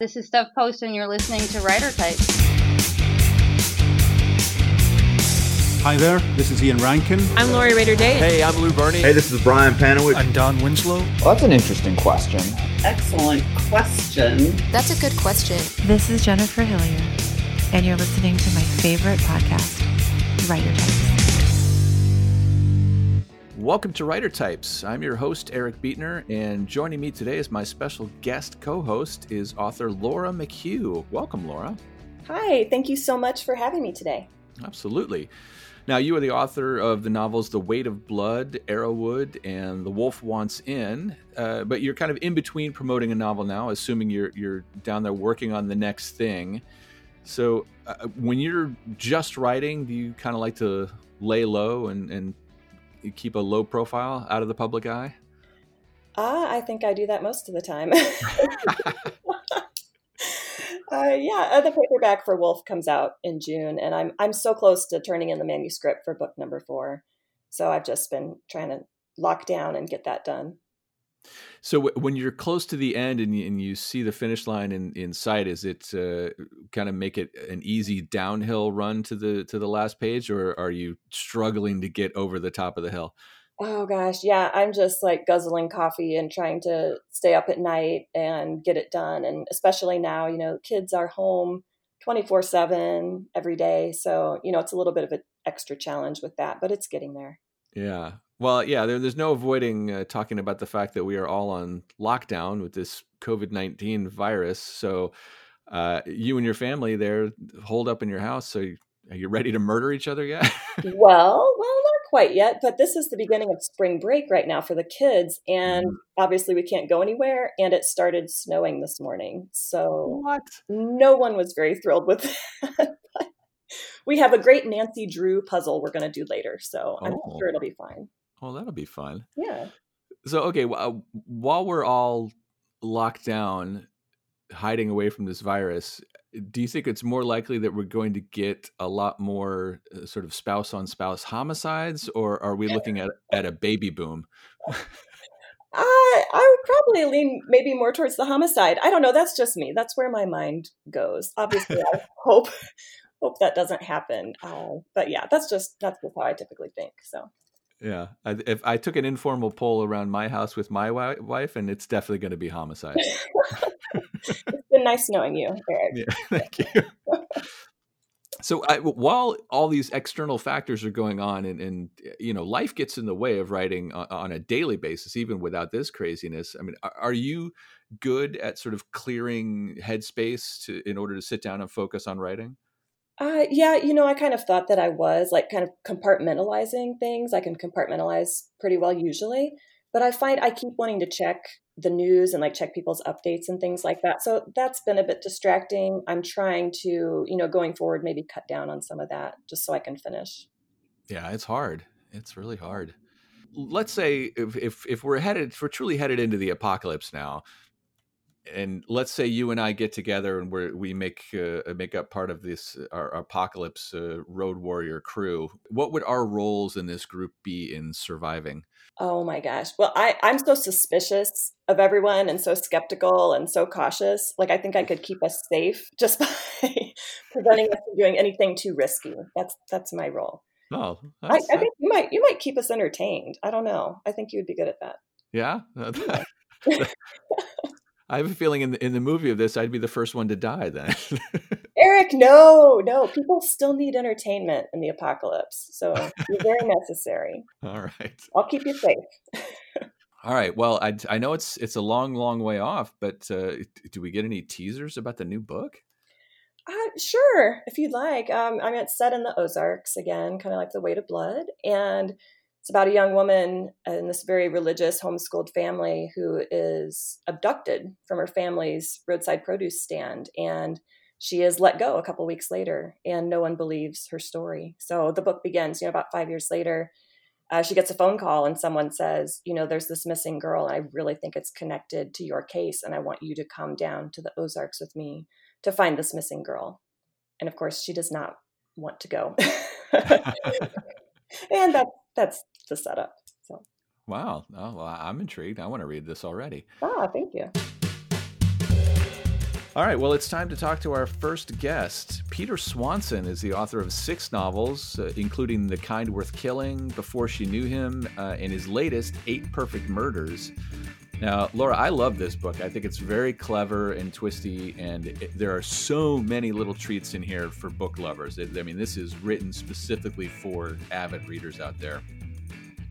This is Steph Post, and you're listening to Writer Types. Hi there, this is Ian Rankin. I'm Lori Rader-Day. Hey, I'm Lou Berney. Hey, this is Brian Panowich. I'm Don Winslow. Well, that's an interesting question. Excellent question. That's a good question. This is Jennifer Hillier, and you're listening to my favorite podcast, Writer Types. Welcome to Writer Types. I'm your host, Eric Beetner, and joining me today as my special guest co host is author Laura McHugh. Welcome, Laura. Hi, thank you so much for having me today. Absolutely. Now, you are the author of the novels The Weight of Blood, Arrowood, and The Wolf Wants In, uh, but you're kind of in between promoting a novel now, assuming you're, you're down there working on the next thing. So, uh, when you're just writing, do you kind of like to lay low and, and keep a low profile out of the public eye? Uh, I think I do that most of the time. uh, yeah, uh, the paperback for Wolf comes out in June, and I'm I'm so close to turning in the manuscript for book number four. So I've just been trying to lock down and get that done. So w- when you're close to the end and you, and you see the finish line in, in sight, is it uh, kind of make it an easy downhill run to the to the last page, or are you struggling to get over the top of the hill? Oh gosh, yeah, I'm just like guzzling coffee and trying to stay up at night and get it done. And especially now, you know, kids are home 24 7 every day. So, you know, it's a little bit of an extra challenge with that, but it's getting there. Yeah. Well, yeah, there, there's no avoiding uh, talking about the fact that we are all on lockdown with this COVID 19 virus. So, uh, you and your family there hold up in your house. So, are you ready to murder each other yet? well, well, not quite yet, but this is the beginning of spring break right now for the kids. And mm. obviously, we can't go anywhere. And it started snowing this morning. So, what? No one was very thrilled with that. we have a great Nancy Drew puzzle we're going to do later. So, I'm oh. sure it'll be fine. Oh, that'll be fun. Yeah. So, okay, uh, while we're all locked down, hiding away from this virus, do you think it's more likely that we're going to get a lot more uh, sort of spouse on spouse homicides, or are we looking at at a baby boom? I I would probably lean maybe more towards the homicide. I don't know. That's just me. That's where my mind goes. Obviously, I hope hope that doesn't happen. Uh, but yeah, that's just that's just how I typically think. So yeah, I, if I took an informal poll around my house with my wife, and it's definitely going to be homicide. it's been nice knowing you, Eric. Yeah, thank you. so I, while all these external factors are going on, and, and you know, life gets in the way of writing on, on a daily basis, even without this craziness. I mean, are you good at sort of clearing headspace to in order to sit down and focus on writing? Uh, yeah, you know, I kind of thought that I was like kind of compartmentalizing things. I can compartmentalize pretty well usually, but I find I keep wanting to check the news and like check people's updates and things like that. So that's been a bit distracting. I'm trying to, you know, going forward, maybe cut down on some of that just so I can finish. Yeah, it's hard. It's really hard. Let's say if if, if we're headed, if we're truly headed into the apocalypse now, and let's say you and I get together and we we make uh, make up part of this uh, our, apocalypse uh, road warrior crew. What would our roles in this group be in surviving? Oh my gosh! Well, I I'm so suspicious of everyone and so skeptical and so cautious. Like I think I could keep us safe just by preventing us from doing anything too risky. That's that's my role. Oh, I, I, think you might you might keep us entertained. I don't know. I think you would be good at that. Yeah. I have a feeling in the, in the movie of this, I'd be the first one to die then. Eric, no, no. People still need entertainment in the apocalypse. So you're very necessary. All right. I'll keep you safe. All right. Well, I, I know it's it's a long, long way off, but uh, do we get any teasers about the new book? Uh, sure, if you'd like. Um, I mean, it's set in the Ozarks again, kind of like The Weight of Blood. And it's about a young woman in this very religious homeschooled family who is abducted from her family's roadside produce stand and she is let go a couple weeks later and no one believes her story. So the book begins you know about five years later uh, she gets a phone call and someone says you know there's this missing girl and i really think it's connected to your case and i want you to come down to the ozarks with me to find this missing girl. And of course she does not want to go. And that that's the setup. So. Wow. Oh, well, I'm intrigued. I want to read this already. Ah, thank you. All right, well, it's time to talk to our first guest. Peter Swanson is the author of six novels, uh, including The Kind Worth Killing, Before She Knew Him, uh, and his latest, Eight Perfect Murders. Now, Laura, I love this book. I think it's very clever and twisty, and it, there are so many little treats in here for book lovers. It, I mean, this is written specifically for avid readers out there.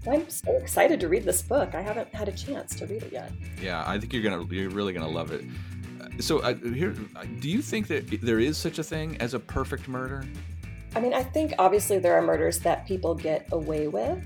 I'm so excited to read this book. I haven't had a chance to read it yet. Yeah, I think you're gonna you're really gonna love it. So, uh, here, do you think that there is such a thing as a perfect murder? I mean, I think obviously there are murders that people get away with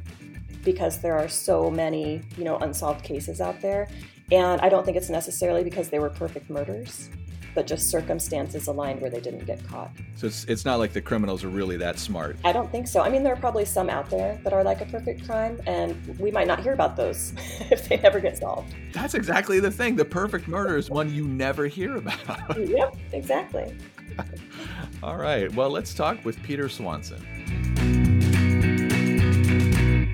because there are so many, you know, unsolved cases out there. And I don't think it's necessarily because they were perfect murders, but just circumstances aligned where they didn't get caught. So it's, it's not like the criminals are really that smart. I don't think so. I mean, there are probably some out there that are like a perfect crime, and we might not hear about those if they never get solved. That's exactly the thing. The perfect murder is one you never hear about. yep, exactly. All right. Well, let's talk with Peter Swanson.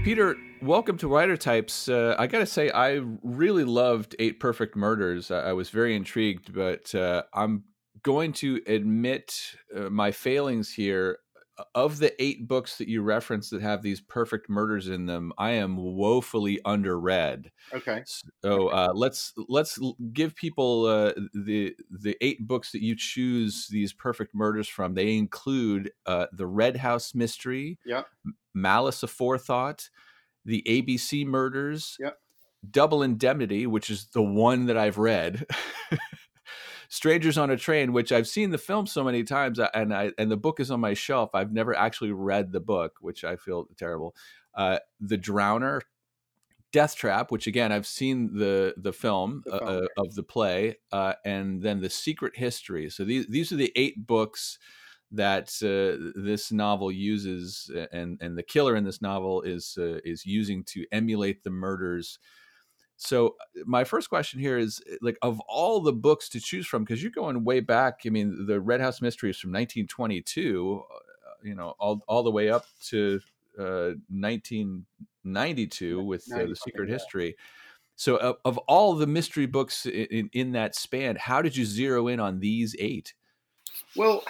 Peter, welcome to Writer Types. Uh, I got to say, I really loved Eight Perfect Murders. I, I was very intrigued, but uh, I'm going to admit uh, my failings here. Of the eight books that you referenced that have these perfect murders in them, I am woefully underread. Okay. So uh, let's let's give people uh, the the eight books that you choose these perfect murders from. They include uh, the Red House Mystery, Yeah. Malice Aforethought, the ABC Murders, Yep. Double Indemnity, which is the one that I've read. Strangers on a Train, which I've seen the film so many times, uh, and I and the book is on my shelf. I've never actually read the book, which I feel terrible. Uh, the Drowner, Deathtrap, which again I've seen the the film, The uh, film, uh, of the play, uh, and then the Secret History. So these these are the eight books that uh, this novel uses, and and the killer in this novel is uh, is using to emulate the murders. So uh, my first question here is like of all the books to choose from because you're going way back. I mean, the Red House mysteries from 1922, uh, you know, all all the way up to uh, 1992 with uh, the Secret. History. So of, of all the mystery books in, in, in that span, how did you zero in on these eight? Well,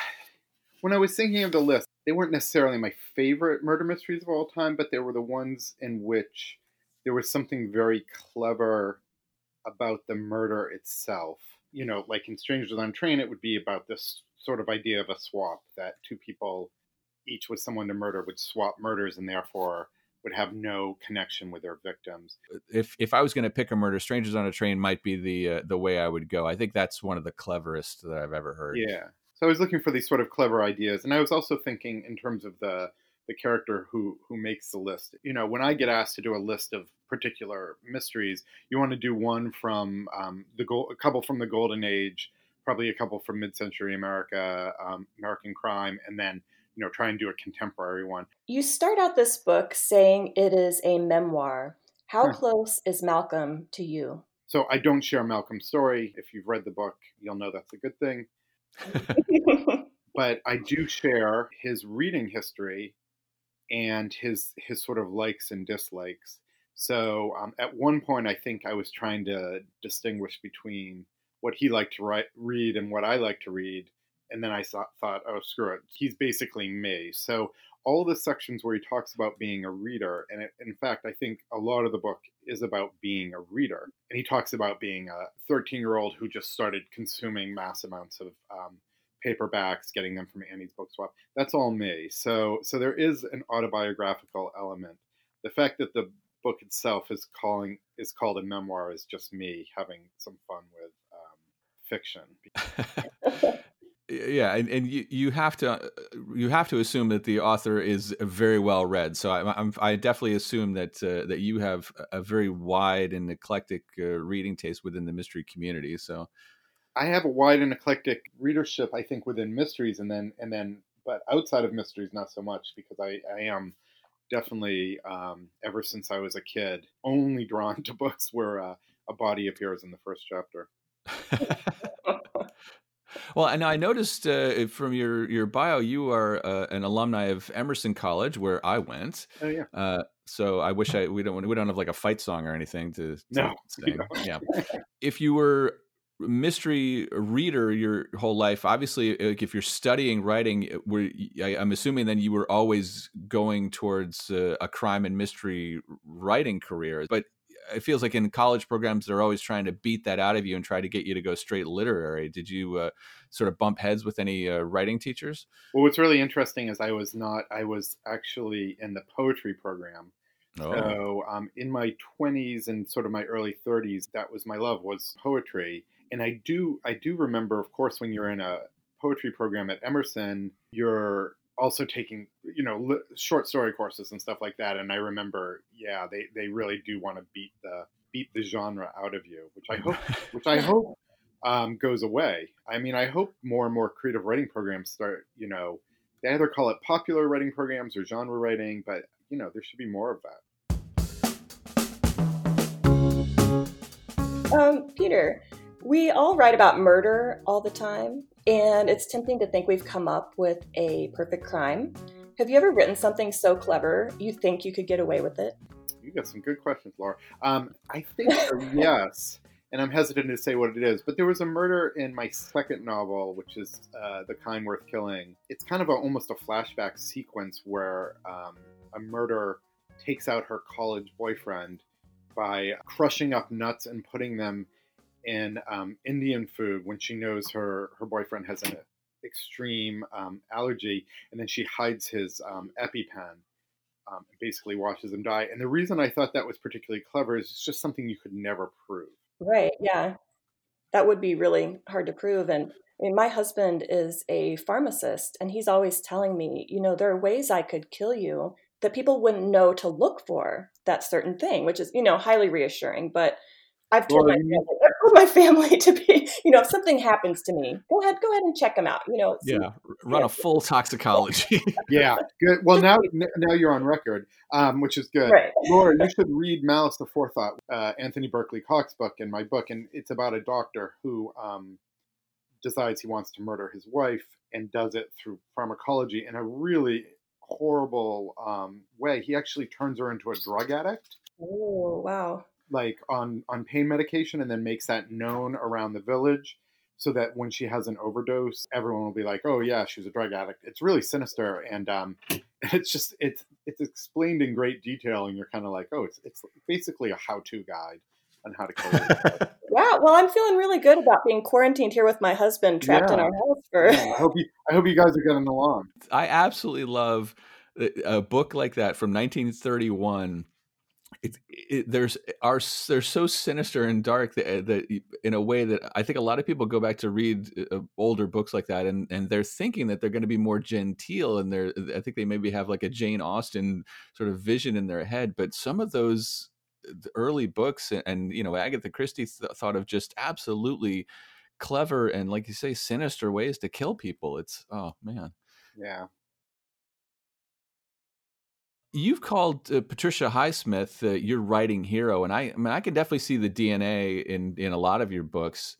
when I was thinking of the list, they weren't necessarily my favorite murder mysteries of all time, but they were the ones in which there was something very clever about the murder itself. You know, like in Strangers on a Train, it would be about this sort of idea of a swap that two people, each with someone to murder, would swap murders and therefore would have no connection with their victims. If if I was going to pick a murder, Strangers on a Train might be the uh, the way I would go. I think that's one of the cleverest that I've ever heard. Yeah. So I was looking for these sort of clever ideas, and I was also thinking in terms of the the character who who makes the list. You know, when I get asked to do a list of particular mysteries, you want to do one from um, the gold, a couple from the Golden Age, probably a couple from mid-century America, um, American crime, and then you know try and do a contemporary one. You start out this book saying it is a memoir. How Huh. close is Malcolm to you? So I don't share Malcolm's story. If you've read the book, you'll know that's a good thing. but I do share his reading history and his his sort of likes and dislikes. So um, at one point, I think I was trying to distinguish between what he liked to write, read and what I like to read, and then I thought, thought, oh screw it, he's basically me. So all the sections where he talks about being a reader, and it, in fact, I think a lot of the book is about being a reader, and he talks about being a 13 year old who just started consuming mass amounts of um, paperbacks, getting them from Annie's Book Swap. That's all me. So so there is an autobiographical element. The fact that the book itself is calling is called a memoir is just me having some fun with um, fiction. yeah and, and you, you have to uh, you have to assume that the author is very well read so I, I'm, I definitely assume that uh, that you have a very wide and eclectic uh, reading taste within the mystery community so I have a wide and eclectic readership, I think, within mysteries, and then and then, but outside of mysteries, not so much because I, I am definitely um, ever since I was a kid only drawn to books where uh, a body appears in the first chapter. well and i noticed uh, from your your bio you are uh, an alumni of emerson college where i went. Oh yeah, uh, so i wish i we don't we don't have like a fight song or anything to, to No, sing. yeah. If you were mystery reader your whole life obviously like if you're studying writing where i'm assuming then you were always going towards uh, a crime and mystery writing career but it feels like in college programs they're always trying to beat that out of you and try to get you to go straight literary did you uh, sort of bump heads with any uh, writing teachers well what's really interesting is i was not i was actually in the poetry program Oh. So um, in my 20s and sort of my early 30s, that was my love was poetry. And I do I do remember, of course, when you're in a poetry program at Emerson, you're also taking you know li- short story courses and stuff like that. And I remember, yeah, they they really do want to beat the beat the genre out of you, which I hope which I hope um, goes away. I mean, I hope more and more creative writing programs start, you know, they either call it popular writing programs or genre writing, but you know, there should be more of that. Um, Peter, we all write about murder all the time, and it's tempting to think we've come up with a perfect crime. Have you ever written something so clever you think you could get away with it? You got some good questions, Laura. Um, I think yes, and I'm hesitant to say what it is, but there was a murder in my second novel, which is uh, The Kind Worth Killing. It's kind of a, almost a flashback sequence where um, a murder takes out her college boyfriend by crushing up nuts and putting them in um, Indian food when she knows her her boyfriend has an extreme um, allergy, and then she hides his um, EpiPen. Um, and basically watches him die. And the reason I thought that was particularly clever is it's just something you could never prove. Right. Yeah. That would be really hard to prove. And I mean, my husband is a pharmacist, and he's always telling me, you know, there are ways I could kill you that people wouldn't know to look for that certain thing, which is, you know, highly reassuring. But I've told, my, family, I've told my family to be, you know, if something happens to me, go ahead, go ahead and check them out. You know, yeah, run yeah. a full toxicology. yeah, good. Well, now now you're on record, um, which is good. Right. Laura, you should read Malice Aforethought, uh, Anthony Berkeley Cox book, and my book, and it's about a doctor who um, decides he wants to murder his wife and does it through pharmacology in a really horrible um, way. He actually turns her into a drug addict. Oh wow! Like on on pain medication, and then makes that known around the village, so that when she has an overdose, everyone will be like, "Oh yeah, she's a drug addict." It's really sinister, and um, it's just it's it's explained in great detail, and you're kind of like, "Oh, it's it's basically a how to guide." on how to kill Wow. Well, I'm feeling really good about being quarantined here with my husband trapped yeah. in our house for. Yeah, I hope you. I hope you guys are getting along. I absolutely love a book like that from 1931. It, it, there's eh, are they're so sinister and dark that, eh, that, in a way that I think a lot of people go back to read eh, uh, older books like that and and they're thinking that they're going to be more genteel and they're I think they maybe have like a Jane Austen sort of vision in their head but some of those early books and, you know Agatha Christie th- thought of just absolutely clever and like you say sinister ways to kill people. It's oh man. Yeah you've called uh, Patricia Highsmith uh, your writing hero and I, I mean I can definitely see the DNA in in a lot of your books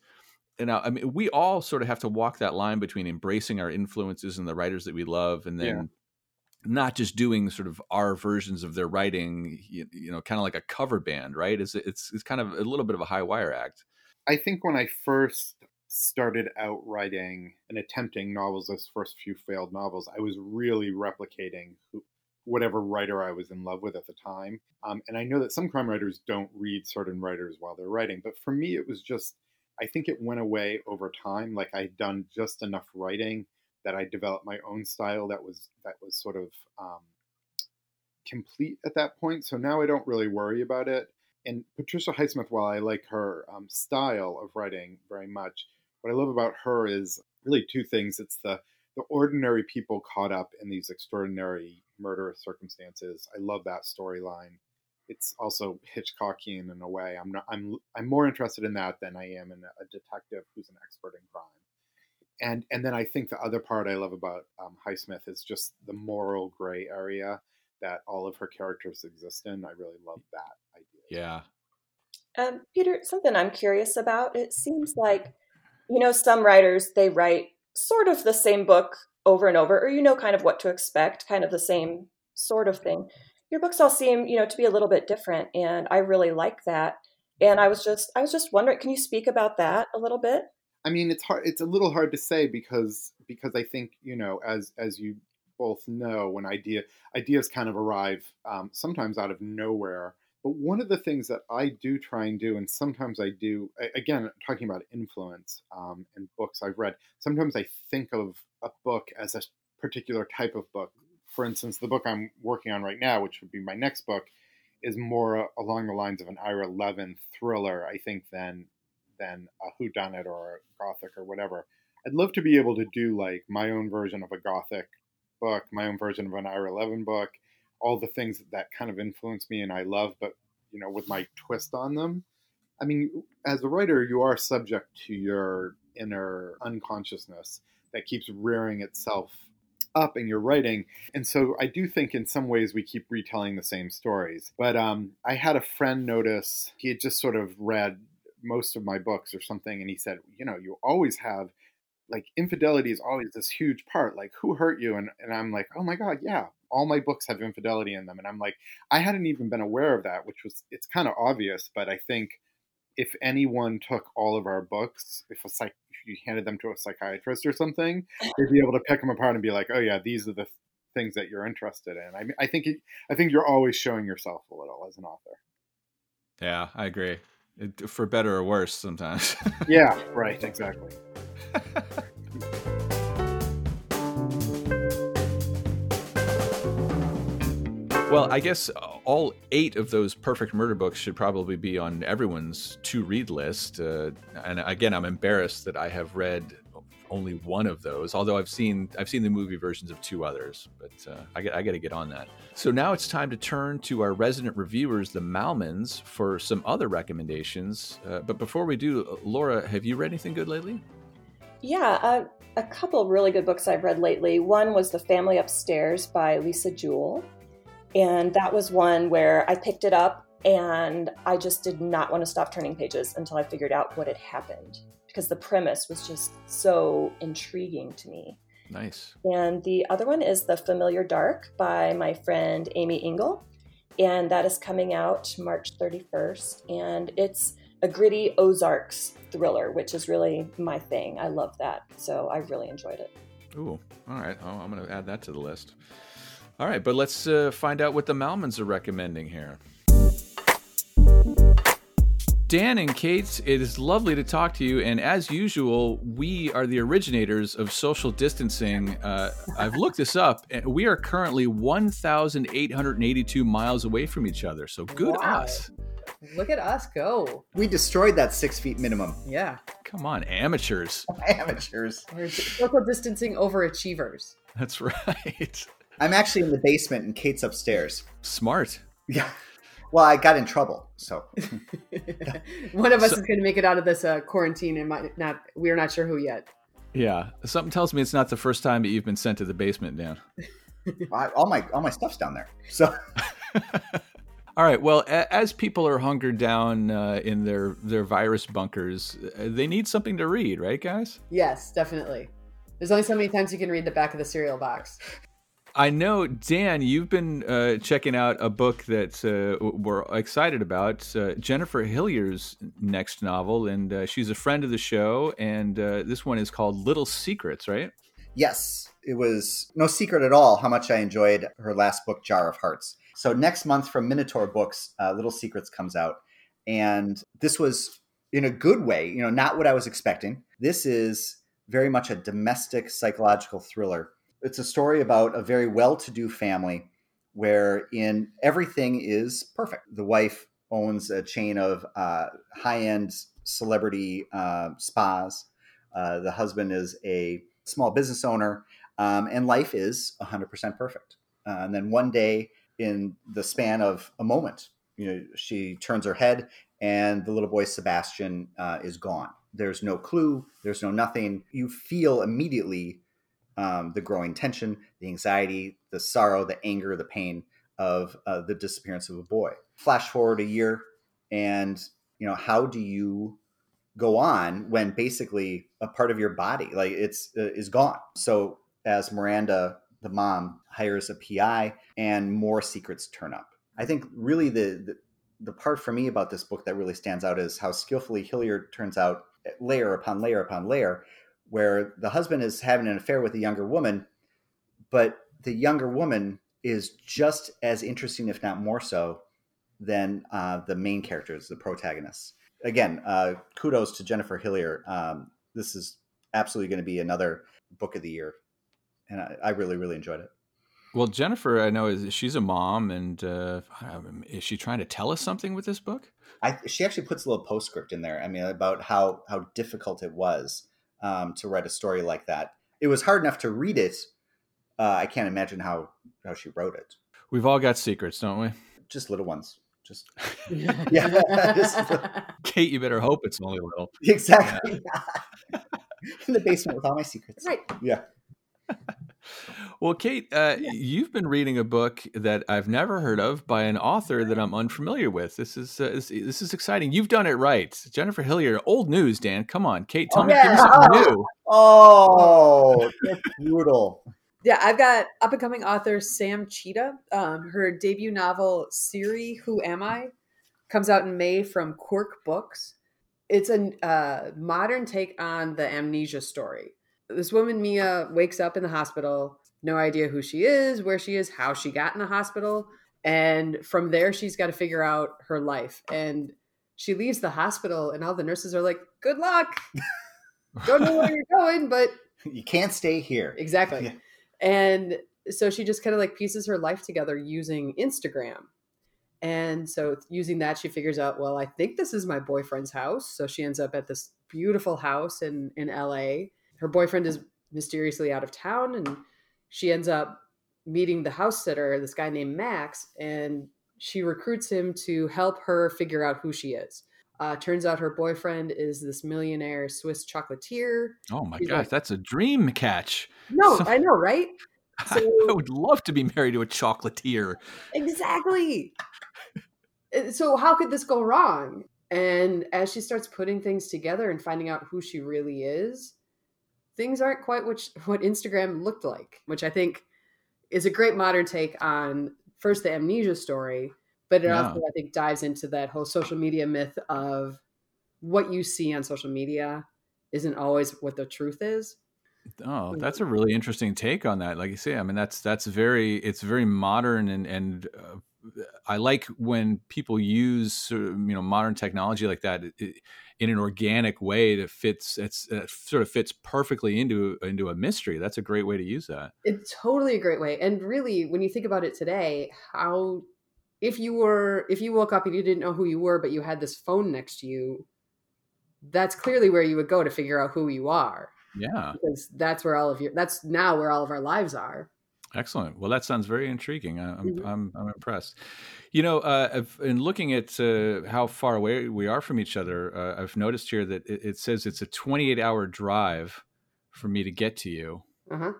and I, I mean we all sort of have to walk that line between embracing our influences and the writers that we love and then not just doing sort of our versions of their writing, you, you know, kind of like a cover band, right? It's, it's it's kind of a little bit of a high wire act. I think when I first started out writing and attempting novels, those first few failed novels, I was really replicating who, whatever writer I was in love with at the time. Um, and I know that some crime writers don't read certain writers while they're writing, but for me, it was just, I think it went away over time. Like I'd done just enough writing that I developed my own style that was that was sort of um, complete at that point. So now I don't really worry about it. And Patricia Highsmith, while I like her um, style of writing very much, what I love about her is really two things. It's the the ordinary people caught up in these extraordinary murderous circumstances. I love that storyline. It's also Hitchcockian in a way. I'm not. I'm. I'm more interested in that than I am in a detective who's an expert in crime and and then I think the other part I love about um, Highsmith is just the moral gray area that all of her characters exist in. I really love that idea. Yeah. Um, Peter, something I'm curious about. It seems like, you know, some writers they write sort of the same book over and over, or you know, kind of what to expect, kind of the same sort of thing. Your books all seem, you know, to be a little bit different, and I really like that. And I was just I was just wondering, can you speak about that a little bit? I mean, it's hard. It's a little hard to say because because I think you know, as as you both know, when idea ideas kind of arrive um, sometimes out of nowhere. But one of the things that I do try and do, and sometimes I do, again, talking about influence um, and books I've read, sometimes I think of a book as a particular type of book. For instance, the book I'm working on right now, which would be my next book, is more along the lines of an Ira Levin thriller, I think, than than a whodunit or a gothic or whatever. I'd love to be able to do like my own version of a gothic book, my own version of an Ira Levin book, all the things that kind of influence me and I love, but you know, with my twist on them. I mean, as a writer, you are subject to your inner unconsciousness that keeps rearing itself up in your writing. And so I do think in some ways we keep retelling the same stories. But um, I had a friend notice, he had just sort of read most of my books or something, and he said, You know, you always have like infidelity is always this huge part. Like, who hurt you? And, and I'm like, Oh my God, yeah, all my books have infidelity in them. And I'm like, I hadn't even been aware of that, which was, it's kind of obvious, but I think if anyone took all of our books, if a psych, if you handed them to a psychiatrist or something, they'd be able to pick them apart and be like, "Oh yeah, these are the things that you're interested in." I mean, I think it, I think you're always showing yourself a little as an author. Yeah, I agree. It, for better or worse, sometimes. yeah, right. Exactly. Well, I guess all eight of those perfect murder books should probably be on everyone's to read list. Uh, and again, I'm embarrassed that I have read only one of those. Although I've seen I've seen the movie versions of two others, but uh, I, I got to get on that. So now it's time to turn to our resident reviewers, the Malmons, for some other recommendations. Uh, but before we do, Laura, have you read anything good lately? Yeah, uh, a couple really good books I've read lately. One was The Family Upstairs by Lisa Jewell. And that was one where I picked it up and I just did not want to stop turning pages until I figured out what had happened because the premise was just so intriguing to me. Nice. And the other one is The Familiar Dark by my friend Amy Engel. And that is coming out March 31st. And it's a gritty Ozarks thriller, which is really my thing. I love that. So I really enjoyed it. Ooh, all right. Oh, I'm going to add that to the list. All right, but let's uh, find out what the Malmons are recommending here. Dan and Kate, it is lovely to talk to you. And as usual, we are the originators of social distancing. Uh, I've looked this up, and we are currently 1,882 miles away from each other. So good wow. us. Look at us go. We destroyed that six feet minimum. Yeah. Come on, amateurs. amateurs. We're social distancing overachievers. That's right. I'm actually in the basement and Kate's upstairs. Smart. Yeah. Well, I got in trouble, so one of us so, is going to make it out of this uh, quarantine, and might not. We're not sure who yet. Yeah, something tells me it's not the first time that you've been sent to the basement, Dan. I, all my all my stuff's down there. So. All right. Well, as people are hunkered down uh, in their their virus bunkers, uh, they need something to read, right, guys? Yes, definitely. There's only so many times you can read the back of the cereal box. I know, Dan, you've been uh, checking out a book that uh, we're excited about uh, Jennifer Hillier's next novel, and uh, she's a friend of the show. And uh, this one is called Little Secrets, right? Yes, it was no secret at all how much I enjoyed her last book, Jar of Hearts. So next month from Minotaur Books, uh, Little Secrets comes out, and this was in a good way. You know, not what I was expecting. This is very much a domestic psychological thriller it's a story about a very well-to-do family where in everything is perfect. The wife owns a chain of uh, high-end celebrity uh, spas. Uh, the husband is a small business owner, um, and life is 100% perfect. Uh, and then one day, in the span of a moment, you know, she turns her head, and the little boy Sebastian uh, is gone. There's no clue. There's no nothing. You feel immediately um, the growing tension, the anxiety, the sorrow, the anger, the pain of uh, the disappearance of a boy. Flash forward a year, and you know how do you go on when basically a part of your body, like it's uh, is gone? So as Miranda, the mom, hires a PI, and more secrets turn up. I think really the, the the part for me about this book that really stands out is how skillfully Hillier turns out layer upon layer upon layer, where the husband is having an affair with a younger woman, but the younger woman is just as interesting, if not more so, than uh, the main characters, the protagonists. Again, uh, kudos to Jennifer Hillier. Um, this is absolutely going to be another book of the year, and I, I really, really enjoyed it. Well, Jennifer, I know is she's a mom, and uh, is she trying to tell us something with this book? I, she actually puts a little postscript in there. I mean, about how how difficult it was um, to write a story like that. It was hard enough to read it. Uh, I can't imagine how how she wrote it. We've all got secrets, don't we? Just little ones. Just yeah. just, Kate, you better hope it's only little. Exactly. Yeah. in the basement with all my secrets. Right. Yeah. Well, Kate, uh, yeah. you've been reading a book that I've never heard of by an author that I'm unfamiliar with. This is uh, this, this, is exciting. You've done it right, Jennifer Hillier. Old news, Dan. Come on, Kate. Tell oh, me, yeah. give me something new. Oh, that's brutal. Yeah, I've got up and coming author Sam Tschida. Um, her debut novel, Siri, Who Am I? comes out in May from Quirk Books. It's a uh, modern take on the amnesia story. This woman, Mia, wakes up in the hospital, no idea who she is, where she is, how she got in the hospital. And from there, she's got to figure out her life. And she leaves the hospital, and all the nurses are like, Good luck. Don't know where you're going, but you can't stay here. Exactly. Yeah. And so she just kind of like pieces her life together using Instagram. And so using that, she figures out, well, I think this is my boyfriend's house. So she ends up at this beautiful house in, in LA. Her boyfriend is mysteriously out of town and she ends up meeting the house sitter, this guy named Max, and she recruits him to help her figure out who she is. Uh, turns out her boyfriend is this millionaire Swiss chocolatier. Oh my He's gosh, like, that's a dream catch. No, I know, right? So, I would love to be married to a chocolatier. Exactly. So how could this go wrong? And as she starts putting things together and finding out who she really is, things aren't quite what, what Instagram looked like, which I think is a great modern take on first the amnesia story, but it yeah. also I think dives into that whole social media myth of what you see on social media isn't always what the truth is. Oh, that's a really interesting take on that. Like you say, I mean, that's that's very it's very modern and and uh, I like when people use sort of, you know modern technology like that in an organic way that fits it's it uh, sort of fits perfectly into into a mystery. That's a great way to use that. It's totally a great way. And really, when you think about it today, how if you were if you woke up and you didn't know who you were, but you had this phone next to you, that's clearly where you would go to figure out who you are. Yeah, because that's where all of your that's now where all of our lives are. Excellent. Well, that sounds very intriguing. I, am mm-hmm. I'm, I'm impressed. You know, uh, in looking at uh, how far away we are from each other, uh, I've noticed here that it, it, says it's a 28 hour drive for me to get to you. Uh-huh.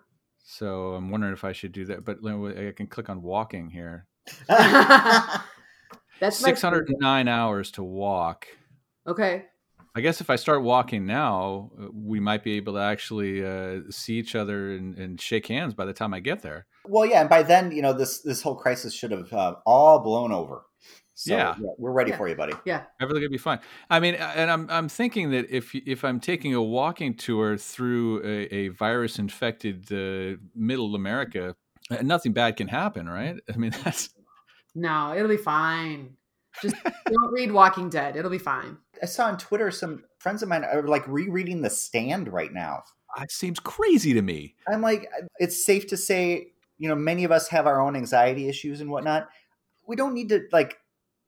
So I'm wondering if I should do that. But I can click on walking here. That's 609 hours to walk. Okay. I guess if I start walking now, uh, we might be able to actually uh, see each other and, and, shake hands by the time I get there. Well, yeah, and by then, you know, this this whole crisis should have uh, all blown over. So, yeah. yeah. we're ready yeah. for you, buddy. Yeah, everything gonna be fine. I mean, and I'm I'm thinking that if if I'm taking a walking tour through a, a virus infected uh, Middle America, uh, nothing bad can happen, right? I mean, that's no, it'll be fine. Just don't read Walking Dead. It'll be fine. I saw on Twitter some friends of mine are like rereading The Stand right now. It seems crazy to me. I'm like, it's safe to say, you know, many of us have our own anxiety issues and whatnot. We don't need to like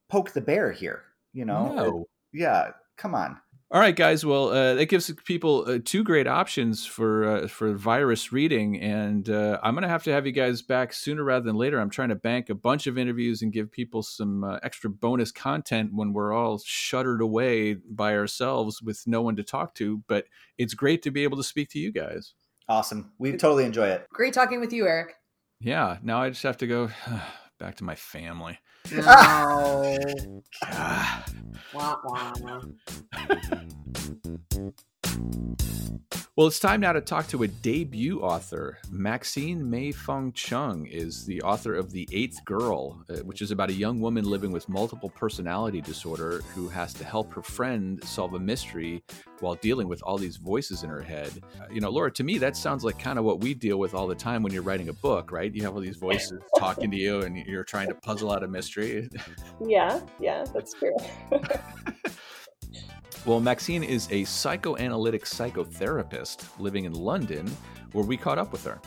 poke the bear here, you know? No. Yeah, come on. All right, guys. Well, uh, that gives people uh, two great options for uh, for virus reading, and uh, I'm going to have to have you guys back sooner rather than later. I'm trying to bank a bunch of interviews and give people some uh, extra bonus content when we're all shuttered away by ourselves with no one to talk to. But it's great to be able to speak to you guys. Awesome. We totally enjoy it. Great talking with you, Eric. Yeah. Now I just have to go back to my family. No. Ah. wah, wah. Well, it's time now to talk to a debut author. Maxine Mei Fung Chung is the author of The Eighth Girl, uh, which is about a young woman living with multiple personality disorder who has to help her friend solve a mystery while dealing with all these voices in her head. Uh, you know, Laura, to me, that sounds like kind of what we deal with all the time when you're writing a book, right? You have all these voices talking to you and you're trying to puzzle out a mystery. Yeah, yeah, that's true. Well, Maxine is a psychoanalytic psychotherapist living in London, where we caught up with her.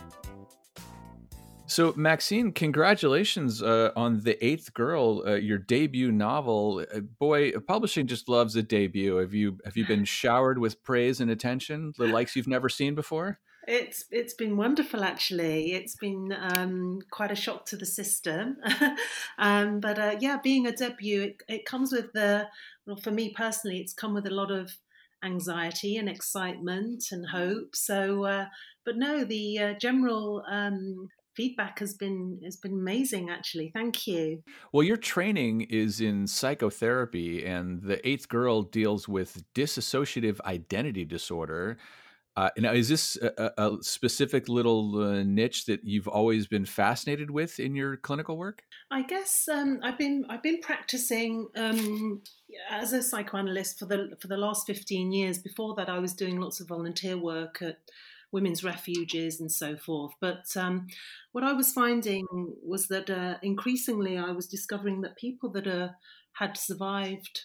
So, Maxine, congratulations uh, on the Eighth Girl, uh, your debut novel. Uh, boy, publishing just loves a debut. Have you have you been showered with praise and attention, the likes you've never seen before? It's it's been wonderful actually. It's been um, quite a shock to the system, um, but uh, yeah, being a debut, it, it comes with the well, for me personally, it's come with a lot of anxiety and excitement and hope. So, uh, but no, the uh, general um, feedback has been has been amazing. Actually, thank you. Well, your training is in psychotherapy, and the Eighth Girl deals with dissociative identity disorder. Uh, now, is this a, a specific little uh, niche that you've always been fascinated with in your clinical work? I guess um, I've been I've been practicing um, as a psychoanalyst for the for the last fifteen years. Before that, I was doing lots of volunteer work at women's refuges and so forth. But um, what I was finding was that uh, increasingly I was discovering that people that uh, had survived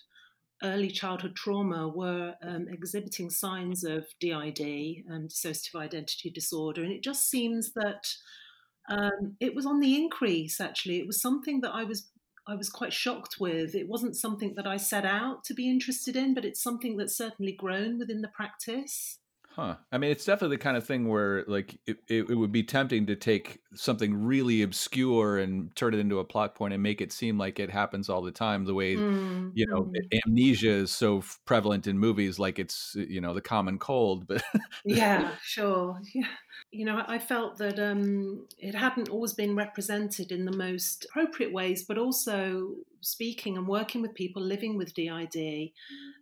early childhood trauma were um, exhibiting signs of DID, um, dissociative identity disorder, and it just seems that um, it was on the increase. Actually, it was something that I was I was quite shocked with. It wasn't something that I set out to be interested in, but it's something that's certainly grown within the practice. Huh. I mean, it's definitely the kind of thing where, like, it, it, it, would be tempting to take something really obscure and turn it into a plot point and make it seem like it happens all the time. The way, mm, you know, mm. amnesia is so prevalent in movies, like it's, you know, the common cold. But yeah, sure. Yeah. You know, I felt that um, it hadn't always been represented in the most appropriate ways, but also speaking and working with people living with DID,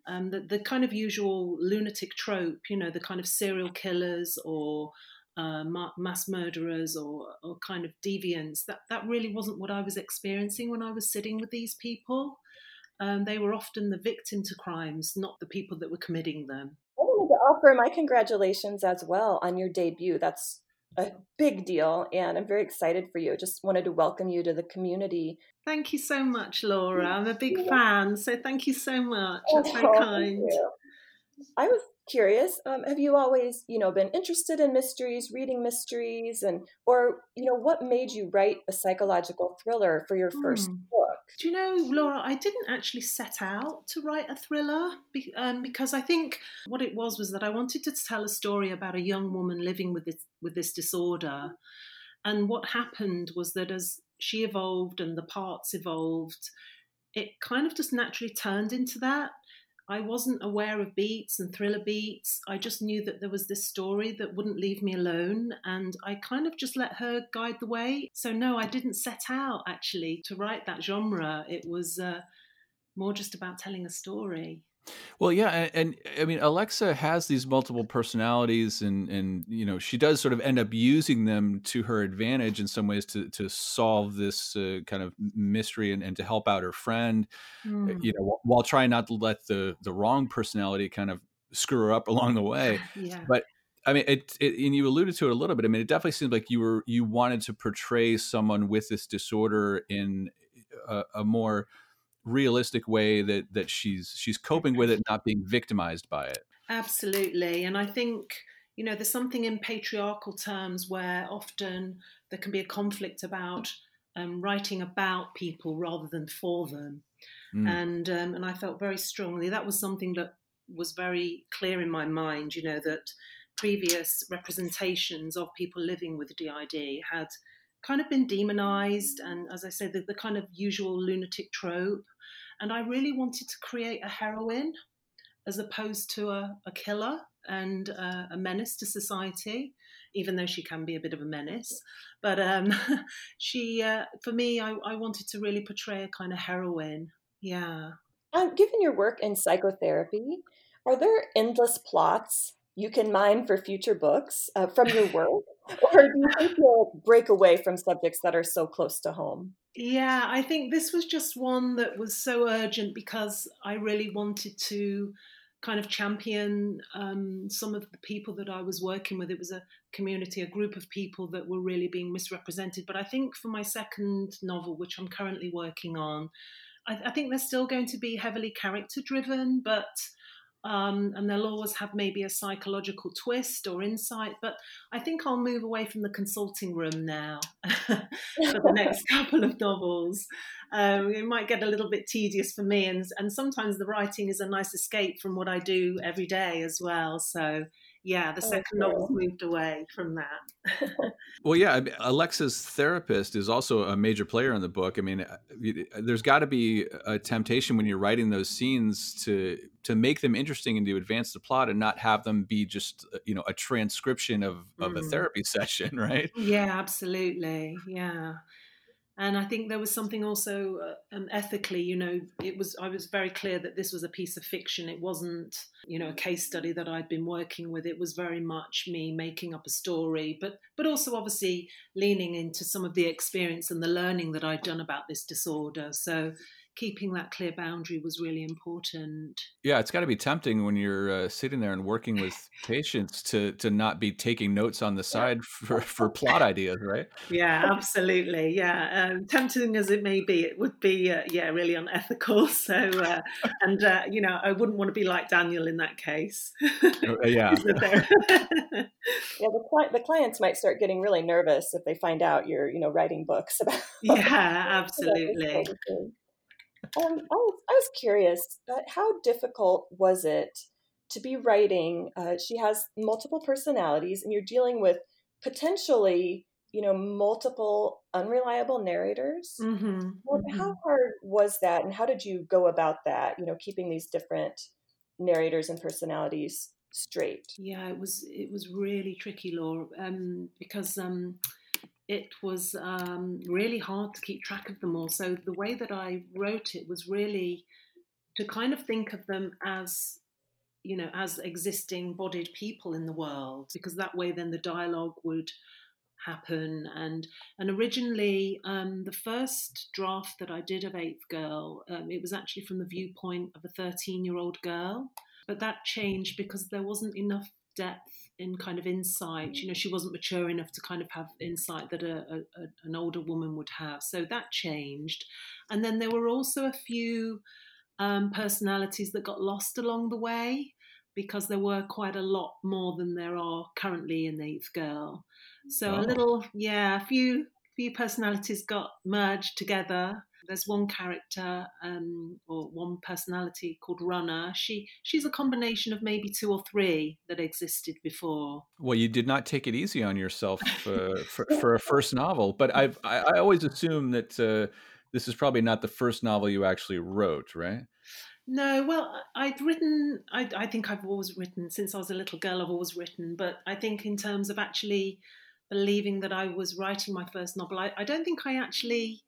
um, the, the kind of usual lunatic trope, you know, the kind of serial killers or uh, mass murderers or, or kind of deviants, that, that really wasn't what I was experiencing when I was sitting with these people. Um, they were often the victim to crimes, not the people that were committing them. I wanted to offer my congratulations as well on your debut. That's a big deal, and I'm very excited for you. Just wanted to welcome you to the community. Thank you so much, Laura. I'm a big yeah. fan, so thank you so much. That's oh, very kind. I was curious um, have you always you know been interested in mysteries reading mysteries and or you know what made you write a psychological thriller for your first mm. book? Do you know laura i didn't actually set out to write a thriller um, because i think what it was was that i wanted to tell a story about a young woman living with this with this disorder. And what happened was that as she evolved and the parts evolved it kind of just naturally turned into that I wasn't aware of beats and thriller beats. I just knew that there was this story that wouldn't leave me alone, and I kind of just let her guide the way. So, no, I didn't set out actually to write that genre. It was uh, more just about telling a story. Well, yeah, and, and, I mean, Alexa has these multiple personalities, and and you know, she does sort of end up using them to her advantage in some ways to to solve this uh, kind of mystery and, and to help out her friend. Mm. You know, while trying not to let the the wrong personality kind of screw her up along the way. yeah. But I mean, it, it, and you alluded to it a little bit. I mean, it definitely seems like you were you wanted to portray someone with this disorder in a, a more realistic way that that she's she's coping with it not being victimized by it absolutely and i think you know there's something in patriarchal terms where often there can be a conflict about um, writing about people rather than for them mm. and um, and i felt very strongly that was something that was very clear in my mind you know that previous representations of people living with did had kind of been demonized and as i said the, the kind of usual lunatic trope and I really wanted to create a heroine as opposed to a, a killer and uh, a menace to society, even though she can be a bit of a menace. But um, she, uh, for me, I, I, wanted to really portray a kind of heroine. Yeah. Um, given your work in psychotherapy, are there endless plots you can mine for future books uh, from your work, or do you think you'll break away from subjects that are so close to home? Yeah, I think this was just one that was so urgent because I really wanted to kind of champion um, some of the people that I was working with. It was a community, a group of people that were really being misrepresented. But I think for my second novel, which I'm currently working on, I, I think they're still going to be heavily character driven, but um, and they'll always have maybe a psychological twist or insight. But I think I'll move away from the consulting room now for the next couple of novels. Um, it might get a little bit tedious for me, and and sometimes the writing is a nice escape from what I do every day as well. So yeah, the second okay. novel's moved away from that. well, yeah, Alexa's therapist is also a major player in the book. I mean, uh, there's got to be a temptation when you're writing those scenes to to make them interesting and to advance the plot and not have them be just uh, you know a transcription of of mm. a therapy session, right? Yeah, absolutely. Yeah and I think there was something also uh, um, ethically, you know, it was I was very clear that this was a piece of fiction. It wasn't, you know, a case study that I'd been working with. It was very much me making up a story, but but also obviously leaning into some of the experience and the learning that I'd done about this disorder. So keeping that clear boundary was really important. Yeah, it's got to be tempting when you're uh, sitting there and working with patients to to not be taking notes on the side for, for plot ideas, right? Yeah, absolutely. Yeah, um, tempting as it may be, it would be uh, yeah really unethical. So uh, and uh, you know I wouldn't want to be like Daniel in that case. Oh, uh, yeah. yeah, the the clients might start getting really nervous if they find out you're you know writing books about. yeah, absolutely. Um, I, was, I was curious, but how difficult was it to be writing? Uh, she has multiple personalities, and you're dealing with potentially, you know, multiple unreliable narrators. Mm-hmm. Well, mm-hmm. How hard was that, and how did you go about that? You know, keeping these different narrators and personalities straight. Yeah, it was it was really tricky, Laura, um, because. Um, it was um, really hard to keep track of them all. So the way that I wrote it was really to kind of think of them as you know as existing bodied people in the world because that way then the dialogue would happen and and originally um, the first draft that I did of Eighth Girl um, it was actually from the viewpoint of a 13 year old girl but that changed because there wasn't enough depth in kind of insight. You know, she wasn't mature enough to kind of have insight that a, a, an older woman would have. So that changed. And then there were also a few um, personalities that got lost along the way because there were quite a lot more than there are currently in the Eighth Girl. So oh. a little, yeah, a few few personalities got merged together there's one character um, or one personality called Runner. She she's a combination of maybe two or three that existed before. Well, you did not take it easy on yourself uh, for, for a first novel, but I've I, I always assume that uh, this is probably not the first novel you actually wrote, right? No, well, I'd written. I, I think I've always written since I was a little girl. I've always written, but I think in terms of actually believing that I was writing my first novel, I, I don't think I actually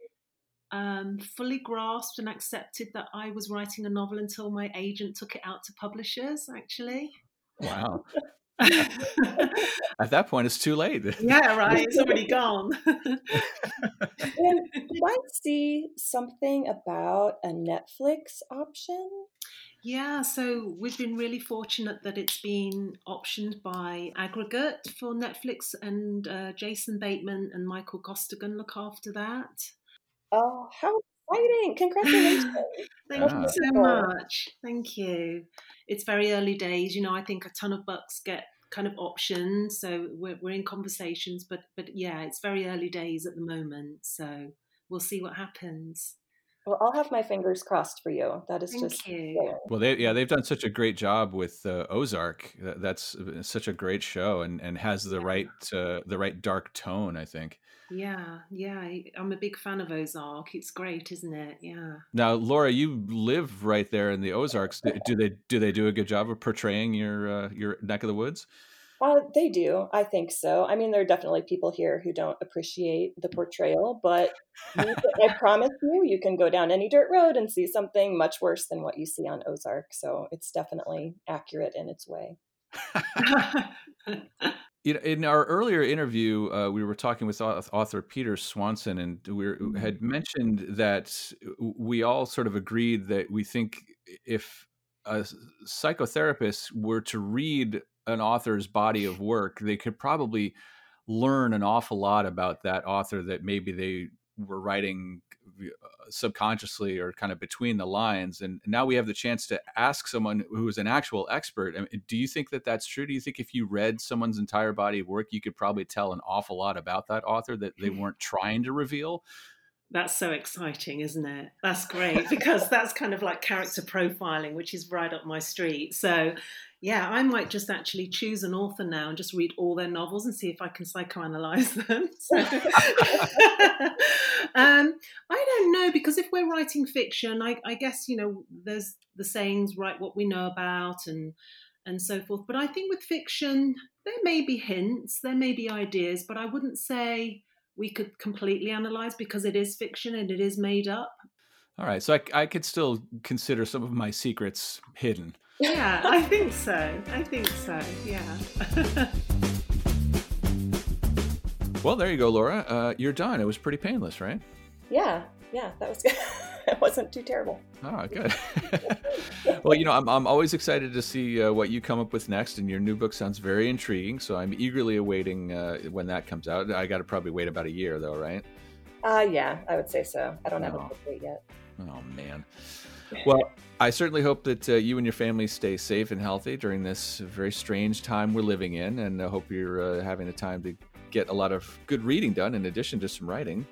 um, fully grasped and accepted that I was writing a novel until my agent took it out to publishers, actually. Wow. At that point, it's too late. yeah, right. It's already gone. and did I see something about a Netflix option? Yeah, so we've been really fortunate that it's been optioned by Aggregate for Netflix, and uh, Jason Bateman and Michael Costigan look after that. Oh, how exciting! Congratulations. Thank you so much. Thank you. It's very early days. You know, I think a ton of books get kind of options. So we're, we're in conversations, but but yeah, it's very early days at the moment. So we'll see what happens. Well, I'll have my fingers crossed for you. That is Thank just you. well. They, yeah, they've done such a great job with uh, Ozark. That's such a great show, and and has the yeah. right uh, the right dark tone. I think. Yeah, yeah, I'm a big fan of Ozark. It's great, isn't it? Yeah. Now, Laura, you live right there in the Ozarks. Do they do they do a good job of portraying your uh, your neck of the woods? Uh, they do. I think so. I mean, there are definitely people here who don't appreciate the portrayal, but I promise you, you can go down any dirt road and see something much worse than what you see on Ozark. So it's definitely accurate in its way. in our earlier interview, uh, we were talking with author Peter Swanson, and we mm-hmm. had mentioned that we all sort of agreed that we think if a psychotherapist were to read an author's body of work, they could probably learn an awful lot about that author that maybe they were writing uh, subconsciously or kind of between the lines and now we have the chance to ask someone who is an actual expert I mean, do you think that that's true do you think if you read someone's entire body of work you could probably tell an awful lot about that author that they hmm. weren't trying to reveal that's so exciting, isn't it? That's great because that's kind of like character profiling, which is right up my street. So, yeah, I might just actually choose an author now and just read all their novels and see if I can psychoanalyze them. So, um, I don't know because if we're writing fiction, I, I guess you know there's the sayings, write what we know about, and and so forth. But I think with fiction, there may be hints, there may be ideas, but I wouldn't say we could completely analyze because it is fiction and it is made up. All right, so I, I could still consider some of my secrets hidden. Yeah, I think so. I think so. Yeah. well, there you go, Laura. Uh, you're done. It was pretty painless, right? Yeah, yeah, that was good. it wasn't too terrible. Oh, good. well, you know, I'm, I'm always excited to see uh, what you come up with next, and your new book sounds very intriguing. So I'm eagerly awaiting uh, when that comes out. I got to probably wait about a year, though, right? Uh, yeah, I would say so. I don't have a book date yet. Oh man. Well, I certainly hope that uh, you and your family stay safe and healthy during this very strange time we're living in, and I hope you're uh, having a time to get a lot of good reading done in addition to some writing.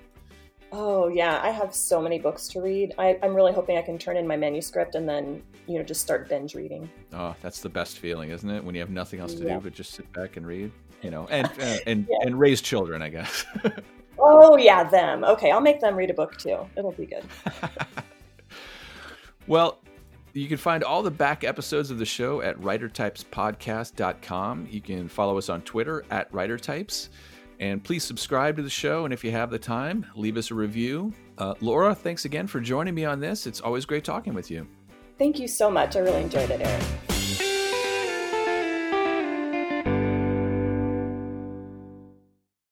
Oh yeah, I have so many books to read. I, am really hoping I can turn in my manuscript and then you know just start binge reading. Oh, that's the best feeling, isn't it? When you have nothing else to yeah. do but just sit back and read, you know, and uh, and yeah. and raise children, I guess. oh yeah, them. Okay, I'll make them read a book too. It'll be good. well, you can find all the back episodes of the show at writertypespodcast.com. You can follow us on Twitter at writertypes. And please subscribe to the show. And if you have the time, leave us a review. Uh, Laura, thanks again for joining me on this. It's always great talking with you. Thank you so much. I really enjoyed it, Eric.